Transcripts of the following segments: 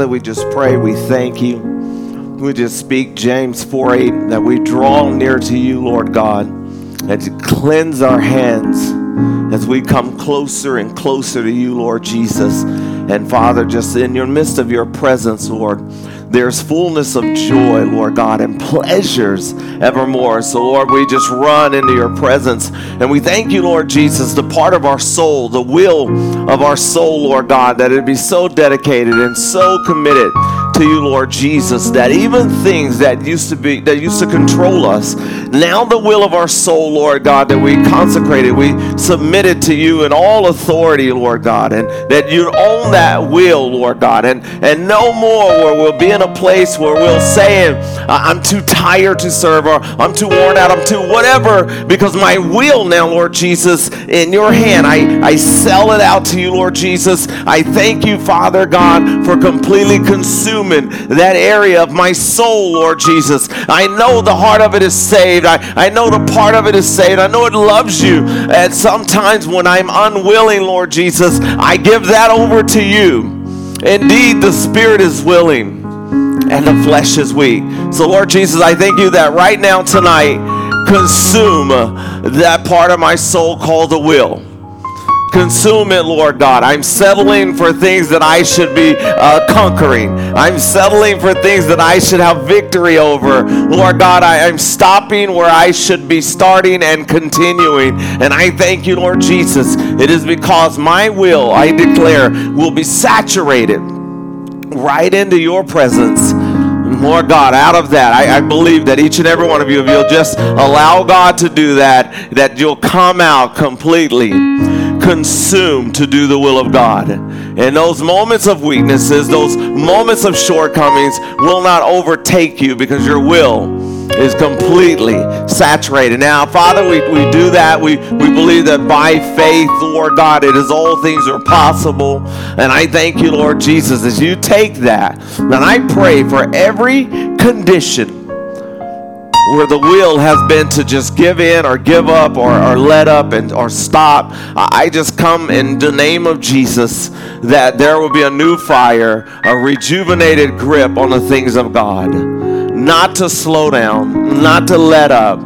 Father, we just pray, we thank you. We just speak James 4 8 that we draw near to you, Lord God, that you cleanse our hands as we come closer and closer to you, Lord Jesus. And Father, just in your midst of your presence, Lord, there's fullness of joy, Lord God, and pleasures evermore. So, Lord, we just run into your presence. And we thank you, Lord Jesus, the part of our soul, the will of our soul, Lord God, that it be so dedicated and so committed to you, Lord Jesus, that even things that used to be that used to control us, now the will of our soul, Lord God, that we consecrated, we submitted to you in all authority, Lord God, and that you own that will, Lord God, and and no more where we'll be in a place where we'll say, I'm too tired to serve, or I'm too worn out, I'm too whatever, because my will now, Lord Jesus, in your hand, I, I sell it out to you, Lord Jesus. I thank you, Father God, for completely consuming that area of my soul, Lord Jesus. I know the heart of it is saved. I, I know the part of it is saved. I know it loves you. And sometimes when I'm unwilling, Lord Jesus, I give that over to you. Indeed, the spirit is willing and the flesh is weak. So, Lord Jesus, I thank you that right now, tonight, consume that part of my soul called the will. Consume it, Lord God. I'm settling for things that I should be uh, conquering. I'm settling for things that I should have victory over. Lord God, I, am stopping where I should be starting and continuing. And I thank you, Lord Jesus. It is because my will, I declare, will be saturated right into your presence. Lord God, out of that, I, I, believe that each and every one of you, if you'll just allow God to do that, that you'll come out completely consumed to do the will of God. And those moments of weaknesses, those moments of shortcomings will not overtake you because your will is completely saturated. Now, Father, we, we do that. We, we believe that by faith, Lord God, it is all things are possible. And I thank you, Lord Jesus, as you take that. And I pray for every condition where the will has been to just give in or give up or, or let up and or stop. I just come in the name of Jesus that there will be a new fire, a rejuvenated grip on the things of God. Not to slow down, not to let up,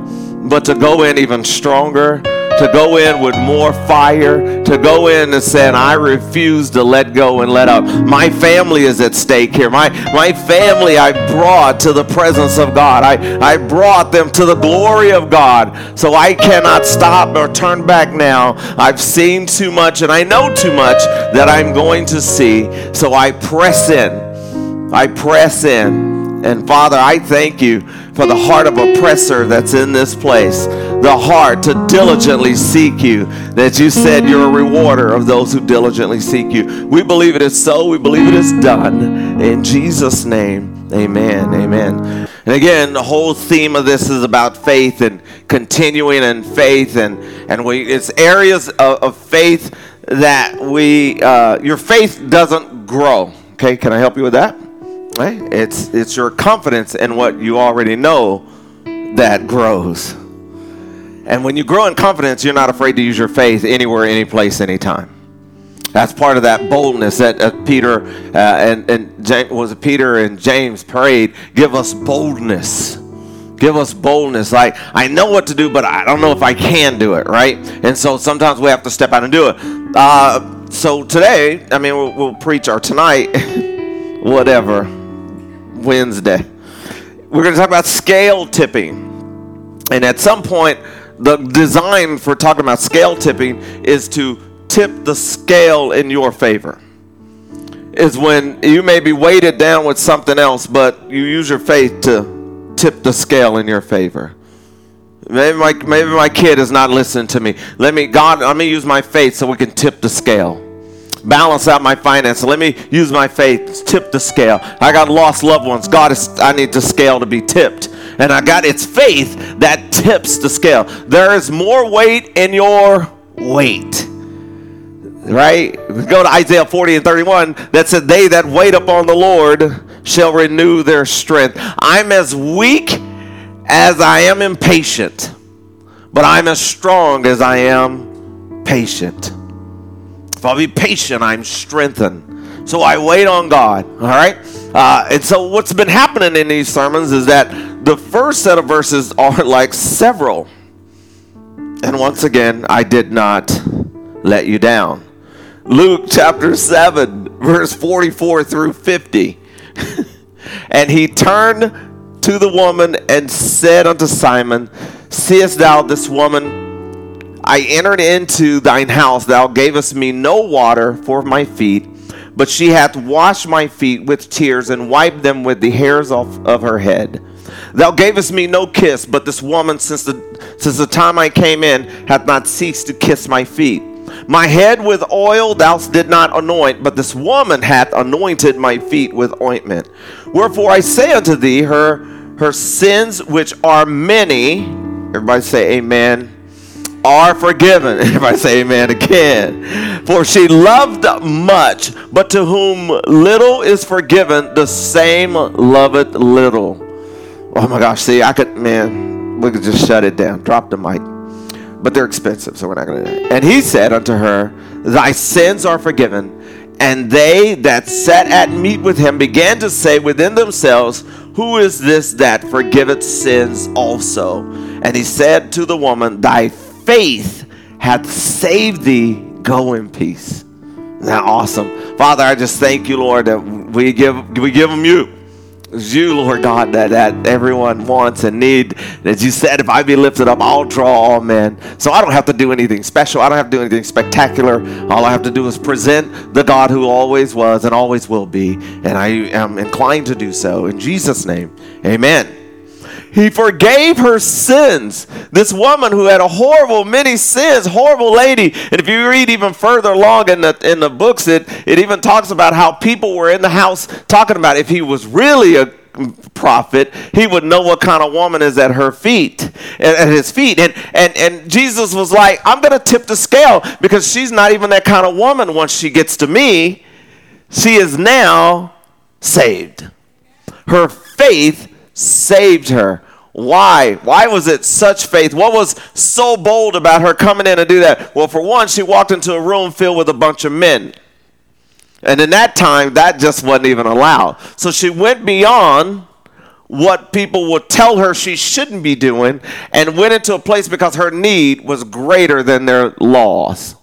but to go in even stronger to go in with more fire, to go in and say, I refuse to let go and let up. My family is at stake here. My, my family I brought to the presence of God. I, I brought them to the glory of God. So I cannot stop or turn back now. I've seen too much and I know too much that I'm going to see. So I press in. I press in. And Father, I thank you for the heart of oppressor that's in this place, the heart to diligently seek you, that you said you're a rewarder of those who diligently seek you. We believe it is so. We believe it is done. In Jesus' name, amen. Amen. And again, the whole theme of this is about faith and continuing in faith, and, and we, it's areas of, of faith that we, uh, your faith doesn't grow. Okay, can I help you with that? Right? It's it's your confidence in what you already know that grows. And when you grow in confidence, you're not afraid to use your faith anywhere, any place, anytime. That's part of that boldness that uh, Peter uh, and and James, was it Peter and James prayed. Give us boldness. Give us boldness. Like I know what to do, but I don't know if I can do it. Right? And so sometimes we have to step out and do it. Uh, so today, I mean, we'll, we'll preach our tonight, whatever Wednesday. We're going to talk about scale tipping. And at some point, the design for talking about scale tipping is to tip the scale in your favor. Is when you may be weighted down with something else, but you use your faith to tip the scale in your favor. Maybe my, maybe my kid is not listening to me. Let me, God, let me use my faith so we can tip the scale. Balance out my finances. Let me use my faith, tip the scale. I got lost loved ones. God, is, I need the scale to be tipped. And I got it's faith that tips the scale. There is more weight in your weight. Right? Go to Isaiah 40 and 31 that said, They that wait upon the Lord shall renew their strength. I'm as weak as I am impatient, but I'm as strong as I am patient. I'll be patient, I'm strengthened. So I wait on God. All right? Uh, and so what's been happening in these sermons is that the first set of verses are like several. And once again, I did not let you down. Luke chapter 7, verse 44 through 50. and he turned to the woman and said unto Simon, Seest thou this woman? I entered into thine house, thou gavest me no water for my feet, but she hath washed my feet with tears and wiped them with the hairs of, of her head. Thou gavest me no kiss, but this woman, since the, since the time I came in, hath not ceased to kiss my feet. My head with oil thou did not anoint, but this woman hath anointed my feet with ointment. Wherefore I say unto thee, her her sins, which are many, everybody say amen, are forgiven. Everybody say amen again. For she loved much, but to whom little is forgiven, the same loveth little. Oh my gosh, see, I could, man, we could just shut it down, drop the mic. But they're expensive, so we're not going to. And he said unto her, Thy sins are forgiven. And they that sat at meat with him began to say within themselves, who is this that forgiveth sins also? And he said to the woman, Thy faith hath saved thee. Go in peace. Isn't that awesome? Father, I just thank you, Lord, that we give we give them you. It's you, Lord God, that, that everyone wants and need. As you said, if I be lifted up, I'll draw all men. So I don't have to do anything special. I don't have to do anything spectacular. All I have to do is present the God who always was and always will be. And I am inclined to do so. In Jesus' name, amen. He forgave her sins. This woman who had a horrible many sins, horrible lady. And if you read even further along in the in the books, it it even talks about how people were in the house talking about if he was really a prophet, he would know what kind of woman is at her feet, at his feet. And and and Jesus was like, I'm gonna tip the scale because she's not even that kind of woman once she gets to me. She is now saved. Her faith saved her. Why? Why was it such faith? What was so bold about her coming in and do that? Well, for one, she walked into a room filled with a bunch of men. And in that time, that just wasn't even allowed. So she went beyond what people would tell her she shouldn't be doing and went into a place because her need was greater than their laws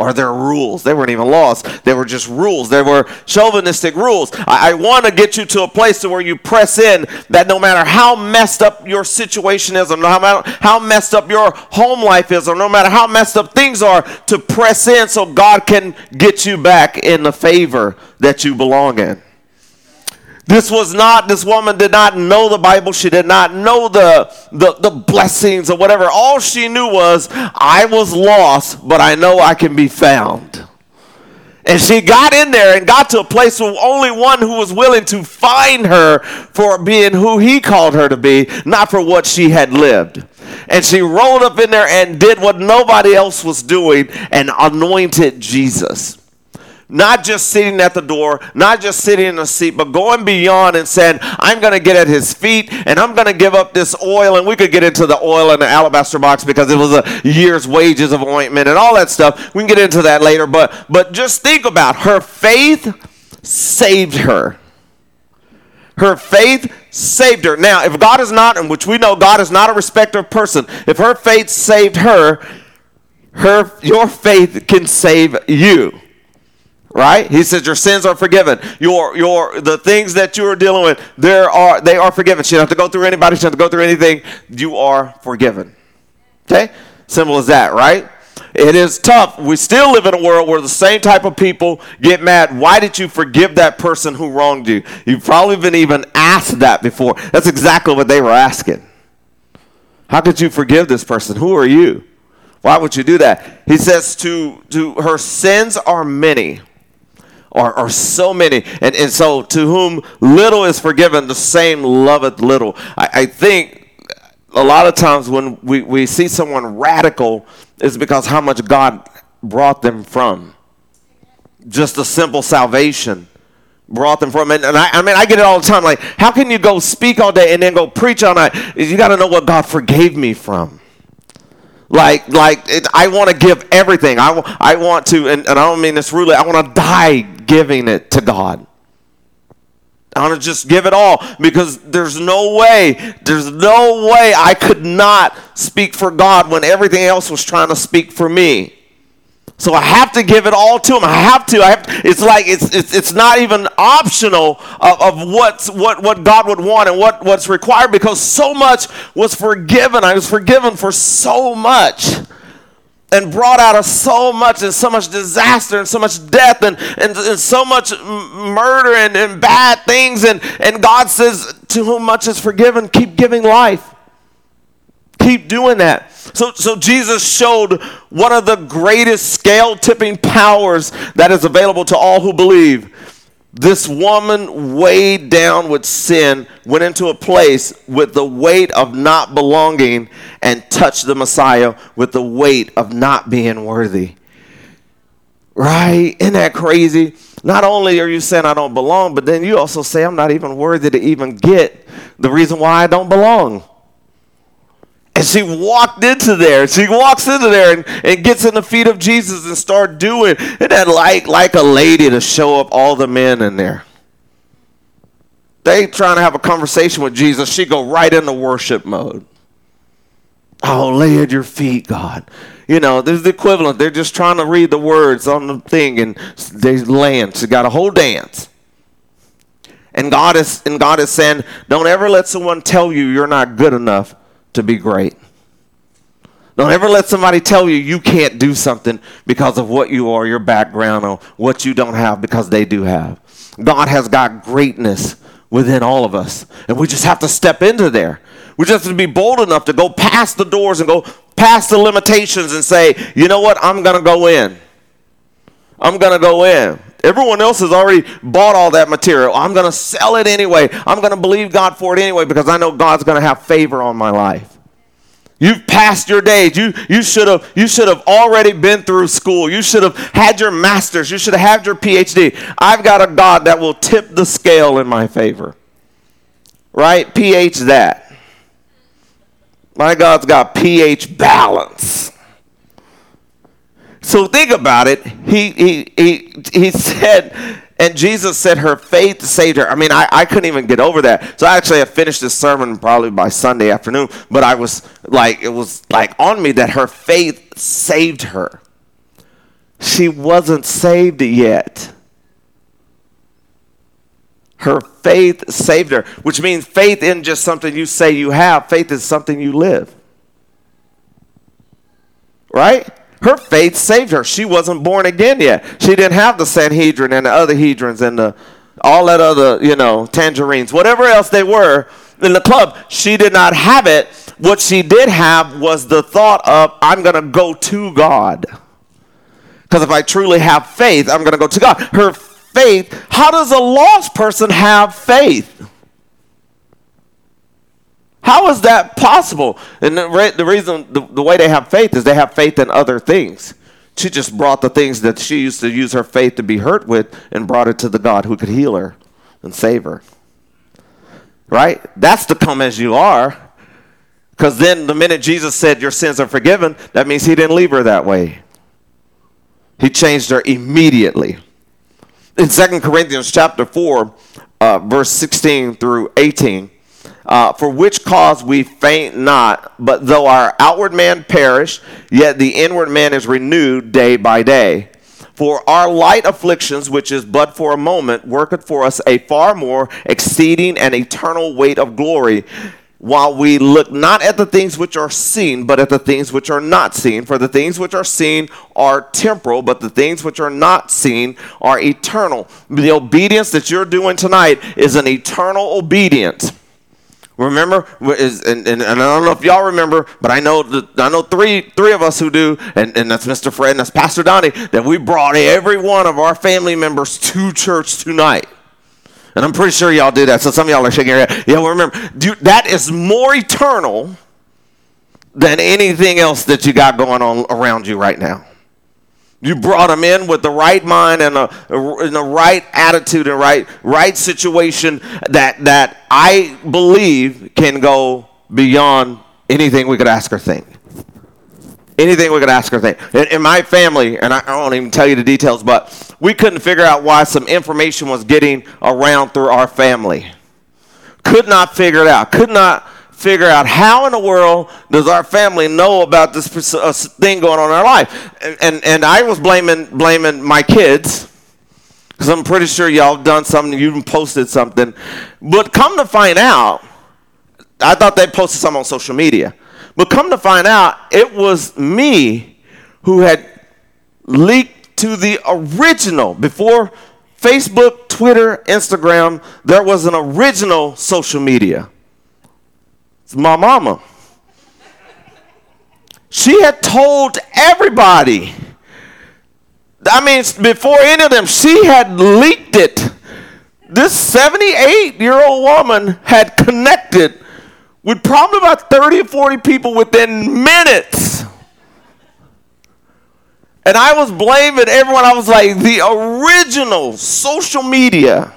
or their rules. They weren't even laws. They were just rules. They were chauvinistic rules. I, I want to get you to a place to where you press in that no matter how messed up your situation is, or no matter how messed up your home life is, or no matter how messed up things are, to press in so God can get you back in the favor that you belong in. This was not, this woman did not know the Bible. She did not know the, the, the blessings or whatever. All she knew was, I was lost, but I know I can be found. And she got in there and got to a place where only one who was willing to find her for being who he called her to be, not for what she had lived. And she rolled up in there and did what nobody else was doing and anointed Jesus not just sitting at the door, not just sitting in a seat, but going beyond and saying, I'm going to get at his feet and I'm going to give up this oil. And we could get into the oil in the alabaster box because it was a year's wages of ointment and all that stuff. We can get into that later. But, but just think about her faith saved her. Her faith saved her. Now, if God is not, and which we know God is not a respecter of person, if her faith saved her, her your faith can save you. Right? He says your sins are forgiven. Your your the things that you are dealing with there are they are forgiven. She doesn't have to go through anybody. She doesn't have to go through anything. You are forgiven. Okay? Simple as that right? It is tough. We still live in a world where the same type of people get mad. Why did you forgive that person who wronged you? You've probably been even asked that before. That's exactly what they were asking. How could you forgive this person? Who are you? Why would you do that? He says to to her sins are many or, or so many. And, and so, to whom little is forgiven, the same loveth little. I, I think a lot of times when we, we see someone radical, is because how much God brought them from. Just a simple salvation brought them from. And, and I, I mean, I get it all the time. Like, how can you go speak all day and then go preach all night? You got to know what God forgave me from. Like, like it, I want to give everything. I, I want to, and, and I don't mean this rudely, I want to die giving it to God. I want to just give it all because there's no way, there's no way I could not speak for God when everything else was trying to speak for me. So I have to give it all to him. I have to. I have. To. It's like it's, it's it's not even optional of, of what's what what God would want and what what's required because so much was forgiven. I was forgiven for so much and brought out of so much and so much disaster and so much death and, and, and so much murder and, and bad things. And, and God says, To whom much is forgiven, keep giving life. Keep doing that. So, so Jesus showed one of the greatest scale tipping powers that is available to all who believe. This woman, weighed down with sin, went into a place with the weight of not belonging and touched the Messiah with the weight of not being worthy. Right? Isn't that crazy? Not only are you saying I don't belong, but then you also say I'm not even worthy to even get the reason why I don't belong. And she walked into there. She walks into there and, and gets in the feet of Jesus and start doing and that like like a lady to show up all the men in there. They trying to have a conversation with Jesus. She go right into worship mode. Oh, lay at your feet, God. You know, there's the equivalent. They're just trying to read the words on the thing and they land. She got a whole dance. And God is and God is saying, don't ever let someone tell you you're not good enough to be great. Don't ever let somebody tell you you can't do something because of what you are, your background, or what you don't have because they do have. God has got greatness within all of us, and we just have to step into there. We just have to be bold enough to go past the doors and go past the limitations and say, you know what, I'm going to go in. I'm going to go in. Everyone else has already bought all that material. I'm going to sell it anyway. I'm going to believe God for it anyway because I know God's going to have favor on my life. You've passed your days. You, you should have you should have already been through school. You should have had your master's. You should have had your PhD. I've got a God that will tip the scale in my favor. Right? pH that. My God's got pH balance. So think about it. He, he, he, he said, and Jesus said her faith saved her. I mean, I, I couldn't even get over that. So I actually have finished this sermon probably by Sunday afternoon, but I was like, it was like on me that her faith saved her. She wasn't saved yet. Her faith saved her, which means faith isn't just something you say you have, faith is something you live. Right? Her faith saved her. She wasn't born again yet. She didn't have the Sanhedrin and the other Hedrons and the all that other, you know, tangerines, whatever else they were in the club. She did not have it. What she did have was the thought of, I'm going to go to God. Because if I truly have faith, I'm going to go to God. Her faith, how does a lost person have faith? How is that possible? And the, re- the reason, the, the way they have faith is they have faith in other things. She just brought the things that she used to use her faith to be hurt with and brought it to the God who could heal her and save her. Right? That's to come as you are. Because then the minute Jesus said, Your sins are forgiven, that means he didn't leave her that way. He changed her immediately. In 2 Corinthians chapter 4, uh, verse 16 through 18, uh, for which cause we faint not, but though our outward man perish, yet the inward man is renewed day by day. For our light afflictions, which is but for a moment, worketh for us a far more exceeding and eternal weight of glory, while we look not at the things which are seen, but at the things which are not seen. For the things which are seen are temporal, but the things which are not seen are eternal. The obedience that you're doing tonight is an eternal obedience. Remember, is, and, and, and, I don't know if y'all remember, but I know the, I know three three of us who do, and, and that's Mr. Fred and that's Pastor Donnie, that we brought every one of our family members to church tonight. And I'm pretty sure y'all did that. So some of y'all are shaking your head. Yeah, well, remember, dude, that is more eternal than anything else that you got going on around you right now. You brought them in with the right mind and a, in the right attitude and right right situation that that I believe can go beyond anything we could ask or think. Anything we could ask or think. In, in my family, and I, I won't even tell you the details, but we couldn't figure out why some information was getting around through our family. Could not figure it out. Could not figure out how in the world does our family know about this uh, thing going on in our life. And, and, and I was blaming, blaming my kids because I'm pretty sure y'all done something, you posted something. But come to find out, I thought they posted something on social media. But come to find out, it was me who had leaked to the original, before Facebook, Twitter, Instagram, there was an original social media. It's my mama. She had told everybody. I mean, before any of them, she had leaked it. This 78 year old woman had connected with probably about 30 or 40 people within minutes. And I was blaming everyone. I was like, the original social media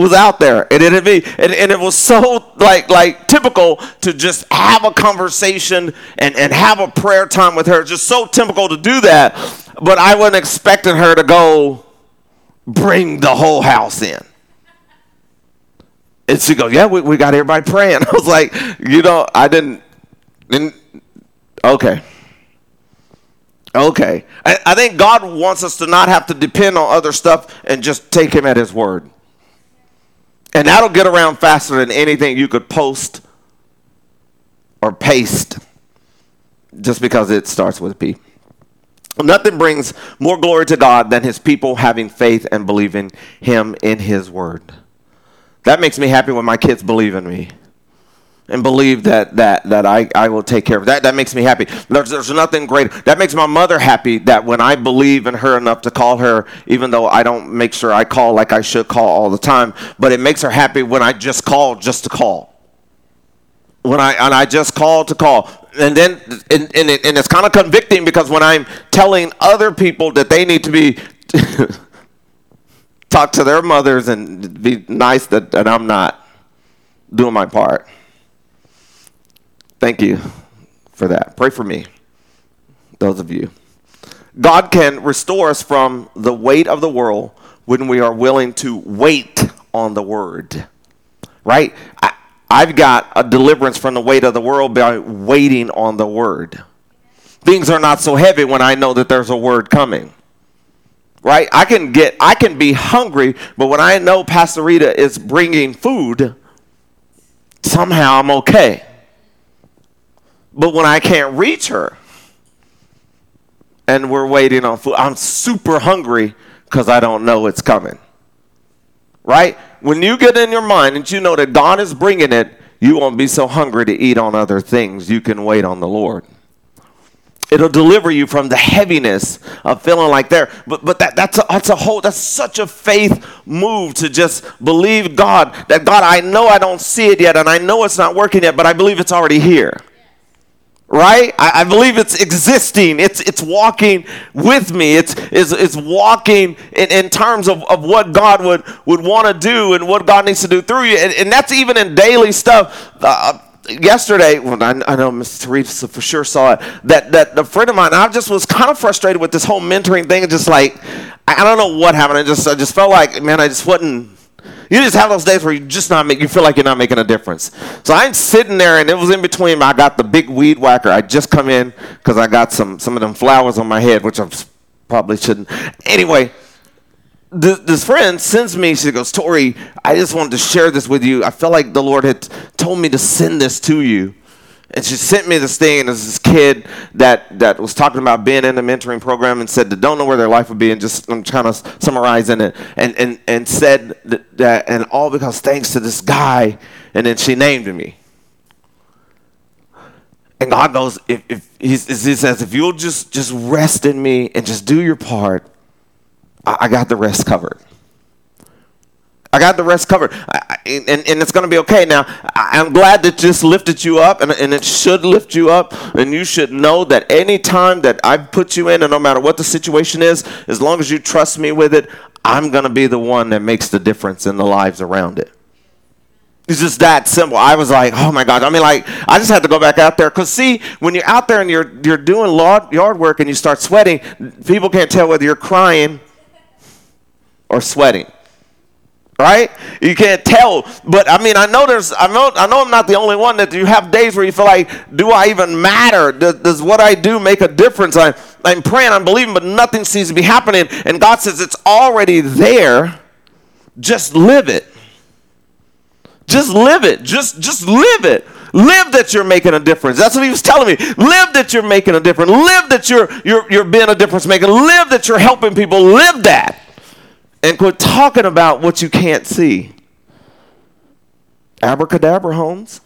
was out there. And it be and, and it was so like like typical to just have a conversation and, and have a prayer time with her. Just so typical to do that. But i wasn't expecting her to go bring the whole house in. And she goes yeah we, we got everybody praying. I was like you know i didn't, didn't okay. Okay. I, I think god wants us to not have to depend on other stuff and just take him at his word and that'll get around faster than anything you could post or paste just because it starts with P. Nothing brings more glory to God than his people having faith and believing him in his word. That makes me happy when my kids believe in me and believe that that that I, I will take care of that. That makes me happy. There's, there's nothing greater. That makes my mother happy that when I believe in her enough to call her, even though I don't make sure I call like I should call all the time, but it makes her happy when I just call just to call. When I and I just call to call. And then and, and, it, and it's kind of convicting because when I'm telling other people that they need to be talk to their mothers and be nice that, that I'm not doing my part. Thank you for that. Pray for me, those of you. God can restore us from the weight of the world when we are willing to wait on the word. Right? I, I've got a deliverance from the weight of the world by waiting on the word. Things are not so heavy when I know that there's a word coming. Right? I can get I can be hungry, but when I know Pastor Rita is bringing food, somehow I'm okay. But when I can't reach her and we're waiting on food, I'm super hungry because I don't know it's coming. Right? When you get in your mind and you know that God is bringing it, you won't be so hungry to eat on other things. You can wait on the Lord. It'll deliver you from the heaviness of feeling like there. But but that, that's a, that's a whole that's such a faith move to just believe God that God I know I don't see it yet and I know it's not working yet, but I believe it's already here right? I, I, believe it's existing. It's it's walking with me. It's it's, it's walking in, in terms of, of what God would, would want to do and what God needs to do through you. And, and that's even in daily stuff. Uh, yesterday, well, I, I know Miss Teresa for sure saw it, that, that a friend of mine, I just was kind of frustrated with this whole mentoring thing. Just like, I don't know what happened. I just, I just felt like, man, I just wasn't you just have those days where you just not make you feel like you're not making a difference. So I'm sitting there, and it was in between. I got the big weed whacker. I just come in because I got some some of them flowers on my head, which I'm probably shouldn't. Anyway, this, this friend sends me, she goes, Tory, I just wanted to share this with you. I felt like the Lord had told me to send this to you. And she sent me this thing, and this kid that, that was talking about being in the mentoring program and said they don't know where their life would be, and just I'm trying to summarize in it, and, and, and said that, that, and all because thanks to this guy, and then she named me. And God goes, if, if he, he says, if you'll just just rest in me and just do your part, I, I got the rest covered. I got the rest covered. I, and, and it's going to be okay. Now, I'm glad that this lifted you up, and, and it should lift you up. And you should know that any time that I put you in, and no matter what the situation is, as long as you trust me with it, I'm going to be the one that makes the difference in the lives around it. It's just that simple. I was like, oh my God. I mean, like, I just had to go back out there. Because, see, when you're out there and you're, you're doing yard work and you start sweating, people can't tell whether you're crying or sweating right? You can't tell, but I mean, I know there's, I know, I know I'm not the only one that you have days where you feel like, do I even matter? Does, does what I do make a difference? I, I'm praying, I'm believing, but nothing seems to be happening. And God says it's already there. Just live it. Just live it. Just, just live it. Live that you're making a difference. That's what he was telling me. Live that you're making a difference. Live that you're, you're, you're being a difference maker. Live that you're helping people. Live that and quit talking about what you can't see. Abracadabra, Holmes.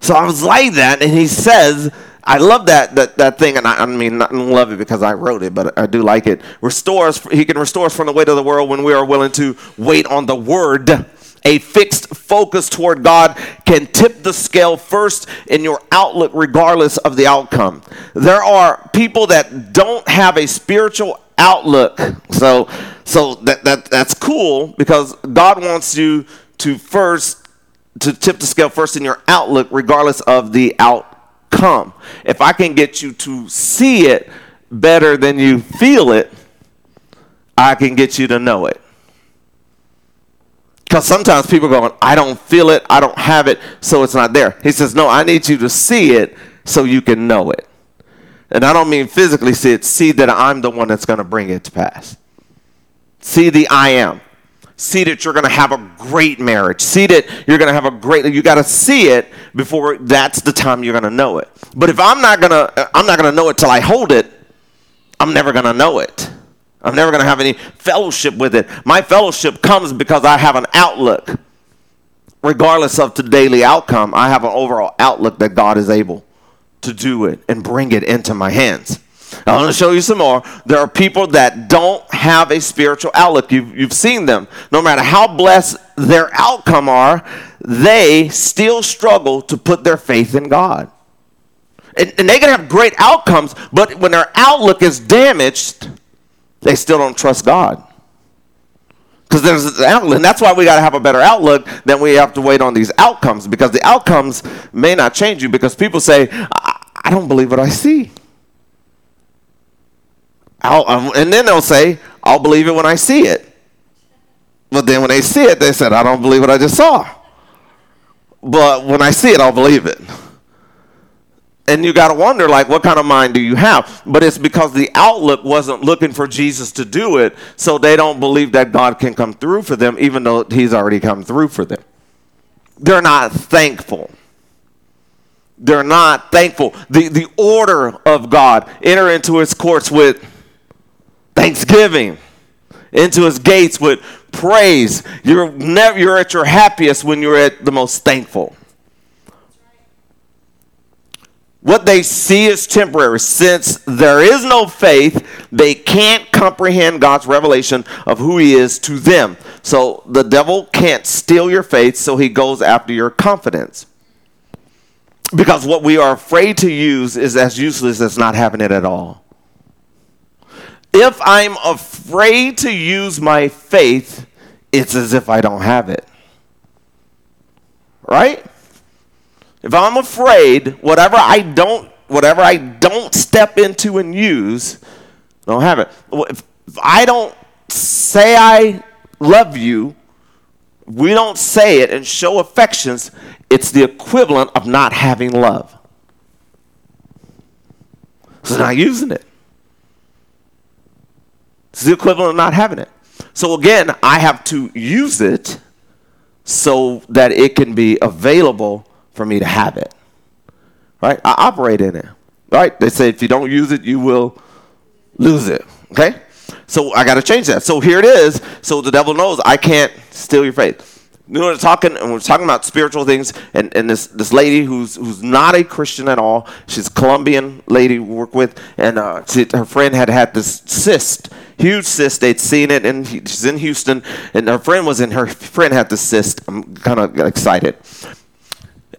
So I was like that, and he says, I love that that, that thing, and I, I mean, I love it because I wrote it, but I do like it. Restores, he can restore us from the weight of the world when we are willing to wait on the word. A fixed focus toward God can tip the scale first in your outlook, regardless of the outcome. There are people that don't have a spiritual outlook. So, so that, that that's cool because God wants you to first to tip the scale first in your outlook, regardless of the outcome. If I can get you to see it better than you feel it, I can get you to know it. Because sometimes people going, I don't feel it, I don't have it, so it's not there. He says, No, I need you to see it so you can know it. And I don't mean physically see it, see that I'm the one that's going to bring it to pass. See the I am. See that you're going to have a great marriage. See that you're going to have a great you got to see it before that's the time you're going to know it. But if I'm not going to I'm not going to know it till I hold it, I'm never going to know it. I'm never going to have any fellowship with it. My fellowship comes because I have an outlook. Regardless of the daily outcome, I have an overall outlook that God is able to do it and bring it into my hands. I want to show you some more. There are people that don't have a spiritual outlook. You've, you've seen them. No matter how blessed their outcome are, they still struggle to put their faith in God. And, and they can have great outcomes, but when their outlook is damaged, they still don't trust God. Because there's an outlook, and that's why we got to have a better outlook than we have to wait on these outcomes. Because the outcomes may not change you. Because people say, "I, don't believe what I see," um, and then they'll say, "I'll believe it when I see it." But then when they see it, they said, "I don't believe what I just saw." But when I see it, I'll believe it. And you got to wonder like what kind of mind do you have? But it's because the outlook wasn't looking for jesus to do it so they don't believe that god can come through for them even though he's already come through for them. They're not thankful they're not thankful the, the order of god enter into his courts with thanksgiving into his gates with praise you're never you're at your happiest when you're at the most thankful what they see is temporary. Since there is no faith, they can't comprehend God's revelation of who He is to them. So the devil can't steal your faith, so he goes after your confidence. Because what we are afraid to use is as useless as not having it at all. If I'm afraid to use my faith, it's as if I don't have it. Right? If I'm afraid, whatever I don't, whatever I don't step into and use, don't have it. If I don't say I love you, we don't say it and show affections, it's the equivalent of not having love. So not using it. It's the equivalent of not having it. So again, I have to use it so that it can be available for me to have it. Right? I operate in it. Right? They say if you don't use it, you will lose it. Okay? So I got to change that. So here it is. So the devil knows I can't steal your faith. You know, we're talking, and we're talking about spiritual things, and, and this, this lady who's who's not a Christian at all. She's a Colombian lady we work with, and uh, she, her friend had had this cyst, huge cyst. They'd seen it, and she's in Houston, and her friend was in. Her friend had the cyst. I'm kind of excited,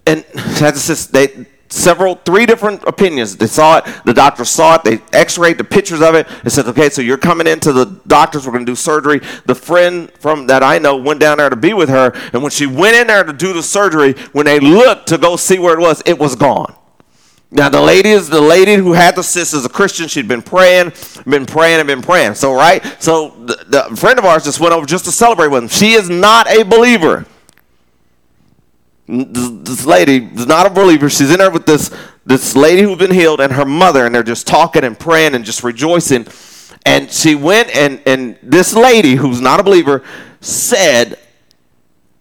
and had the cyst. They several, three different opinions. They saw it, the doctor saw it, they x rayed the pictures of it. They said, okay, so you're coming into the doctors, we're going to do surgery. The friend from that I know went down there to be with her, and when she went in there to do the surgery, when they looked to go see where it was, it was gone. Now the lady is the lady who had the cyst is a Christian. She'd been praying, been praying, and been praying. So right, so the, the friend of ours just went over just to celebrate with him. She is not a believer this lady is not a believer. She's in there with this this lady who's been healed and her mother, and they're just talking and praying and just rejoicing. And she went and and this lady who's not a believer said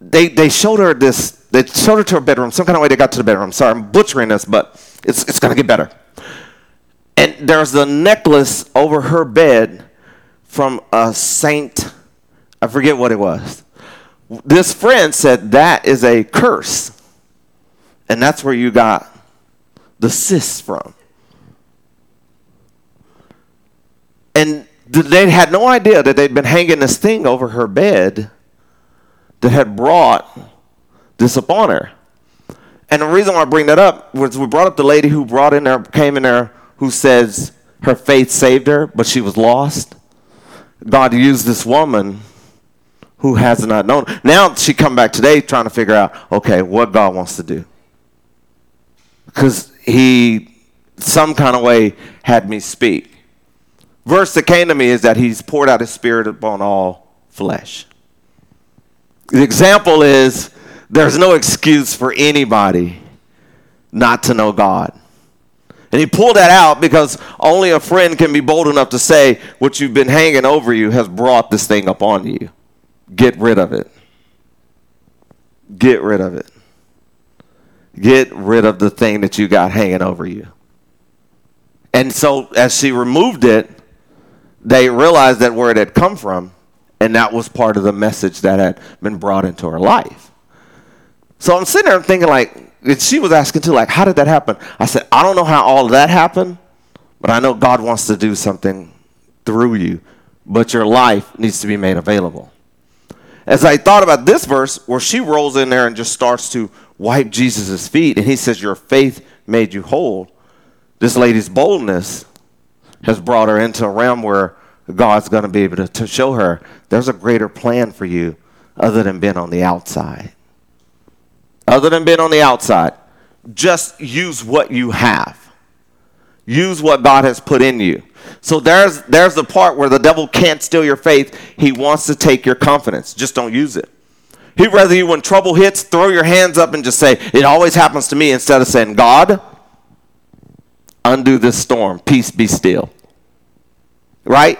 they they showed her this. They showed her to her bedroom. Some kind of way they got to the bedroom. Sorry, I'm butchering this, but it's it's gonna get better. And there's a necklace over her bed from a saint. I forget what it was this friend said that is a curse. And that's where you got the cyst from. And they had no idea that they'd been hanging this thing over her bed that had brought this upon her. And the reason why I bring that up was we brought up the lady who brought in there, came in there, who says her faith saved her, but she was lost. God used this woman who has not known. Now she come back today trying to figure out, okay, what God wants to do. Because he, some kind of way, had me speak. Verse that came to me is that he's poured out his spirit upon all flesh. The example is there's no excuse for anybody not to know God. And he pulled that out because only a friend can be bold enough to say what you've been hanging over you has brought this thing upon you. Get rid of it. Get rid of it. Get rid of the thing that you got hanging over you. And so, as she removed it, they realized that where it had come from, and that was part of the message that had been brought into her life. So I'm sitting there thinking, like, she was asking too, like, how did that happen? I said, I don't know how all of that happened, but I know God wants to do something through you, but your life needs to be made available as I thought about this verse where she rolls in there and just starts to wipe Jesus' feet, and he says, Your faith made you whole. This lady's boldness has brought her into a realm where God's going to be able to, to show her there's a greater plan for you other than being on the outside. Other than being on the outside, just use what you have. Use what God has put in you. So there's there's the part where the devil can't steal your faith. He wants to take your confidence. Just don't use it. He'd rather you, when trouble hits, throw your hands up and just say, It always happens to me, instead of saying, God, undo this storm. Peace be still. Right?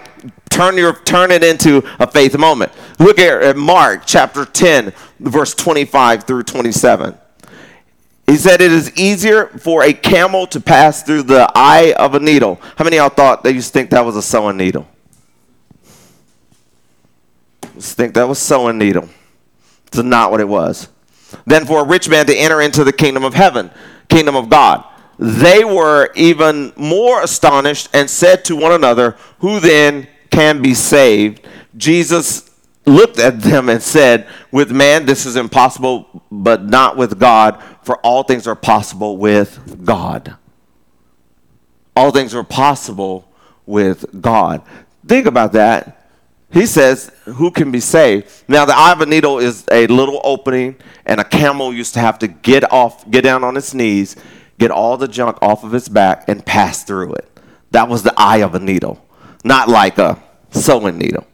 Turn your turn it into a faith moment. Look here at Mark chapter 10, verse 25 through 27. He said it is easier for a camel to pass through the eye of a needle. How many of y'all thought they used to think that was a sewing needle? Just think that was sewing needle. It's not what it was. Then for a rich man to enter into the kingdom of heaven, kingdom of God. They were even more astonished and said to one another, Who then can be saved? Jesus looked at them and said, With man this is impossible, but not with God, for all things are possible with God. All things are possible with God. Think about that. He says, Who can be saved? Now, the eye of a needle is a little opening, and a camel used to have to get off, get down on its knees, get all the junk off of its back, and pass through it. That was the eye of a needle, not like a sewing needle.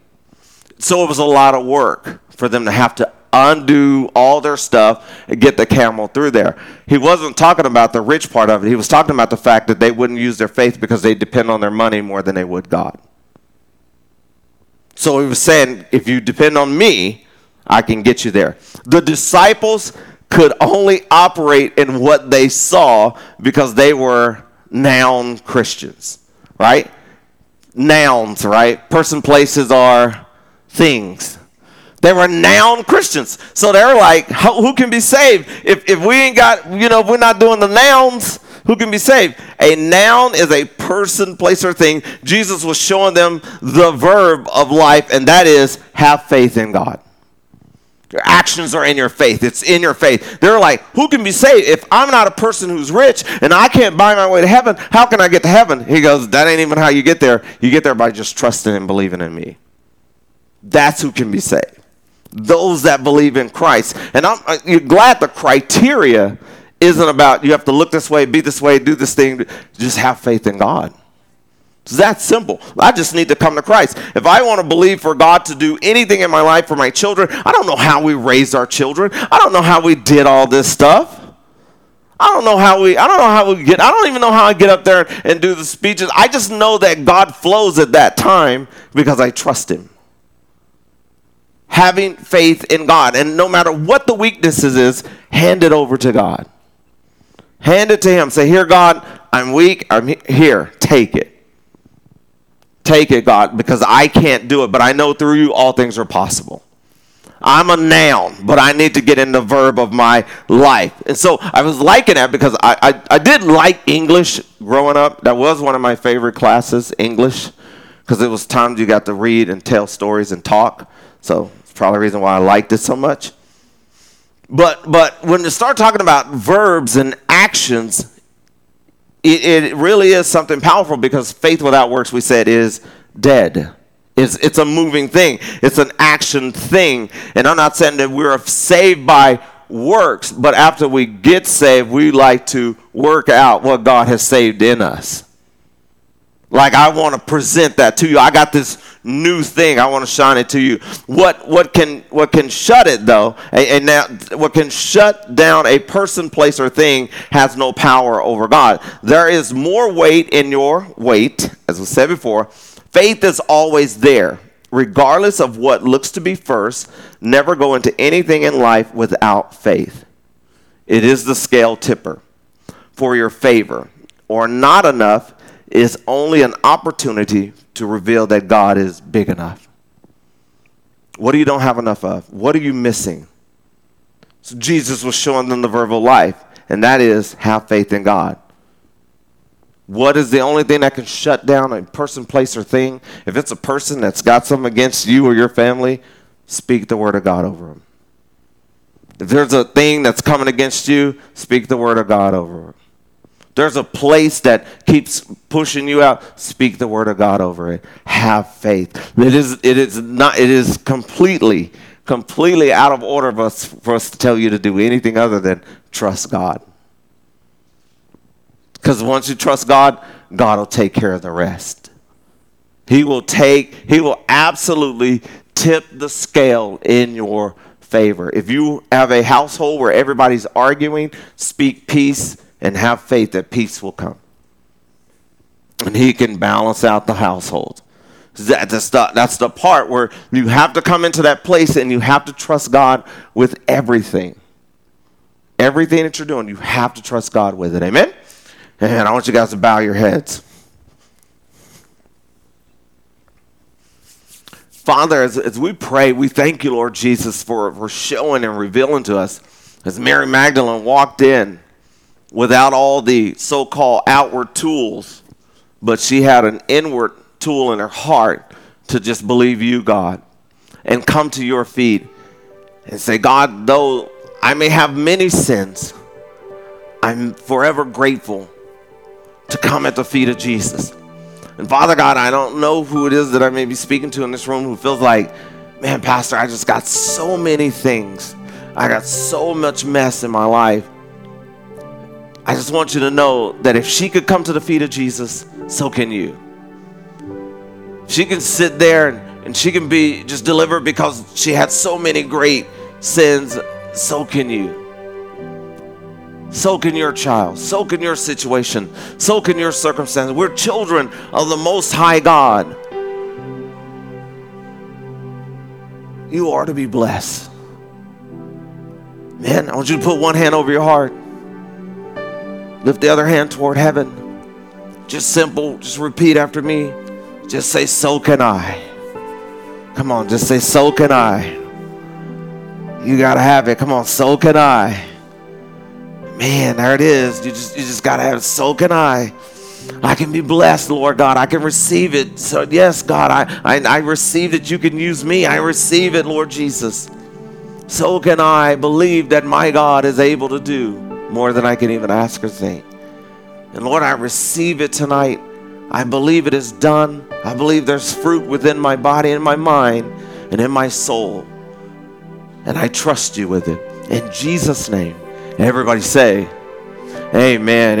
So it was a lot of work for them to have to undo all their stuff and get the camel through there. He wasn't talking about the rich part of it. He was talking about the fact that they wouldn't use their faith because they depend on their money more than they would God. So he was saying, if you depend on me, I can get you there. The disciples could only operate in what they saw because they were noun Christians, right? Nouns, right? Person, places are things. They were noun Christians. So they're like, who can be saved? If, if we ain't got, you know, if we're not doing the nouns, who can be saved? A noun is a person, place, or thing. Jesus was showing them the verb of life, and that is have faith in God. Your actions are in your faith. It's in your faith. They're like, who can be saved? If I'm not a person who's rich and I can't buy my way to heaven, how can I get to heaven? He goes, that ain't even how you get there. You get there by just trusting and believing in me. That's who can be saved. Those that believe in Christ. And I'm uh, you're glad the criteria isn't about you have to look this way, be this way, do this thing. Just have faith in God. It's that simple. I just need to come to Christ. If I want to believe for God to do anything in my life for my children, I don't know how we raised our children. I don't know how we did all this stuff. I don't know how we I don't know how we get I don't even know how I get up there and do the speeches. I just know that God flows at that time because I trust him. Having faith in God and no matter what the weaknesses is, hand it over to God. Hand it to him. Say, "Here God, I'm weak. I'm here. Take it." Take it, God, because I can't do it, but I know through you all things are possible. I'm a noun, but I need to get in the verb of my life. And so I was liking that because I, I, I did like English growing up. That was one of my favorite classes, English, because it was times you got to read and tell stories and talk. So probably the reason why I liked it so much. But but when you start talking about verbs and actions, it, it really is something powerful because faith without works, we said, is dead. It's, it's a moving thing, it's an action thing. And I'm not saying that we're saved by works, but after we get saved, we like to work out what God has saved in us. Like I want to present that to you. I got this new thing. I want to shine it to you. What what can what can shut it though? And, and now what can shut down a person, place, or thing has no power over God. There is more weight in your weight, as we said before. Faith is always there, regardless of what looks to be first. Never go into anything in life without faith. It is the scale tipper for your favor, or not enough is only an opportunity to reveal that God is big enough. What do you don't have enough of? What are you missing? So Jesus was showing them the verbal life, and that is have faith in God. What is the only thing that can shut down a person, place, or thing? If it's a person that's got something against you or your family, speak the word of God over them. If there's a thing that's coming against you, speak the word of God over them there's a place that keeps pushing you out, speak the word of God over it. Have faith. It is, it is not, it is completely, completely out of order for us, for us to tell you to do anything other than trust God. Because once you trust God, God will take care of the rest. He will take, He will absolutely tip the scale in your favor. If you have a household where everybody's arguing, speak peace and have faith that peace will come. And he can balance out the household. That's the, that's the part where you have to come into that place and you have to trust God with everything. Everything that you're doing, you have to trust God with it. Amen? And I want you guys to bow your heads. Father, as, as we pray, we thank you, Lord Jesus, for, for showing and revealing to us. As Mary Magdalene walked in, without all the so called outward tools, but she had an inward tool in her heart to just believe you, God, and come to your feet and say, God, though I may have many sins, I'm forever grateful to come at the feet of Jesus. And Father God, I don't know who it is that I may be speaking to in this room who feels like, man, Pastor, I just got so many things. I got so much mess in my life. I just want you to know that if she could come to the feet of Jesus, so can you. She can sit there and, and she can be just delivered because she had so many great sins, so can you. So can your child. So can your situation. So can your circumstance. We're children of the Most High God. You are to be blessed. Man, I want you to put one hand over your heart. Lift the other hand toward heaven. Just simple, just repeat after me. Just say, So can I. Come on, just say, So can I. You got to have it. Come on, so can I. Man, there it is. You just, you just got to have it. So can I. I can be blessed, Lord God. I can receive it. So, yes, God, I, I, I receive that you can use me. I receive it, Lord Jesus. So can I believe that my God is able to do more than I can even ask or think. And Lord, I receive it tonight. I believe it is done. I believe there's fruit within my body and my mind and in my soul. And I trust you with it. In Jesus' name. Everybody say, Amen. Amen.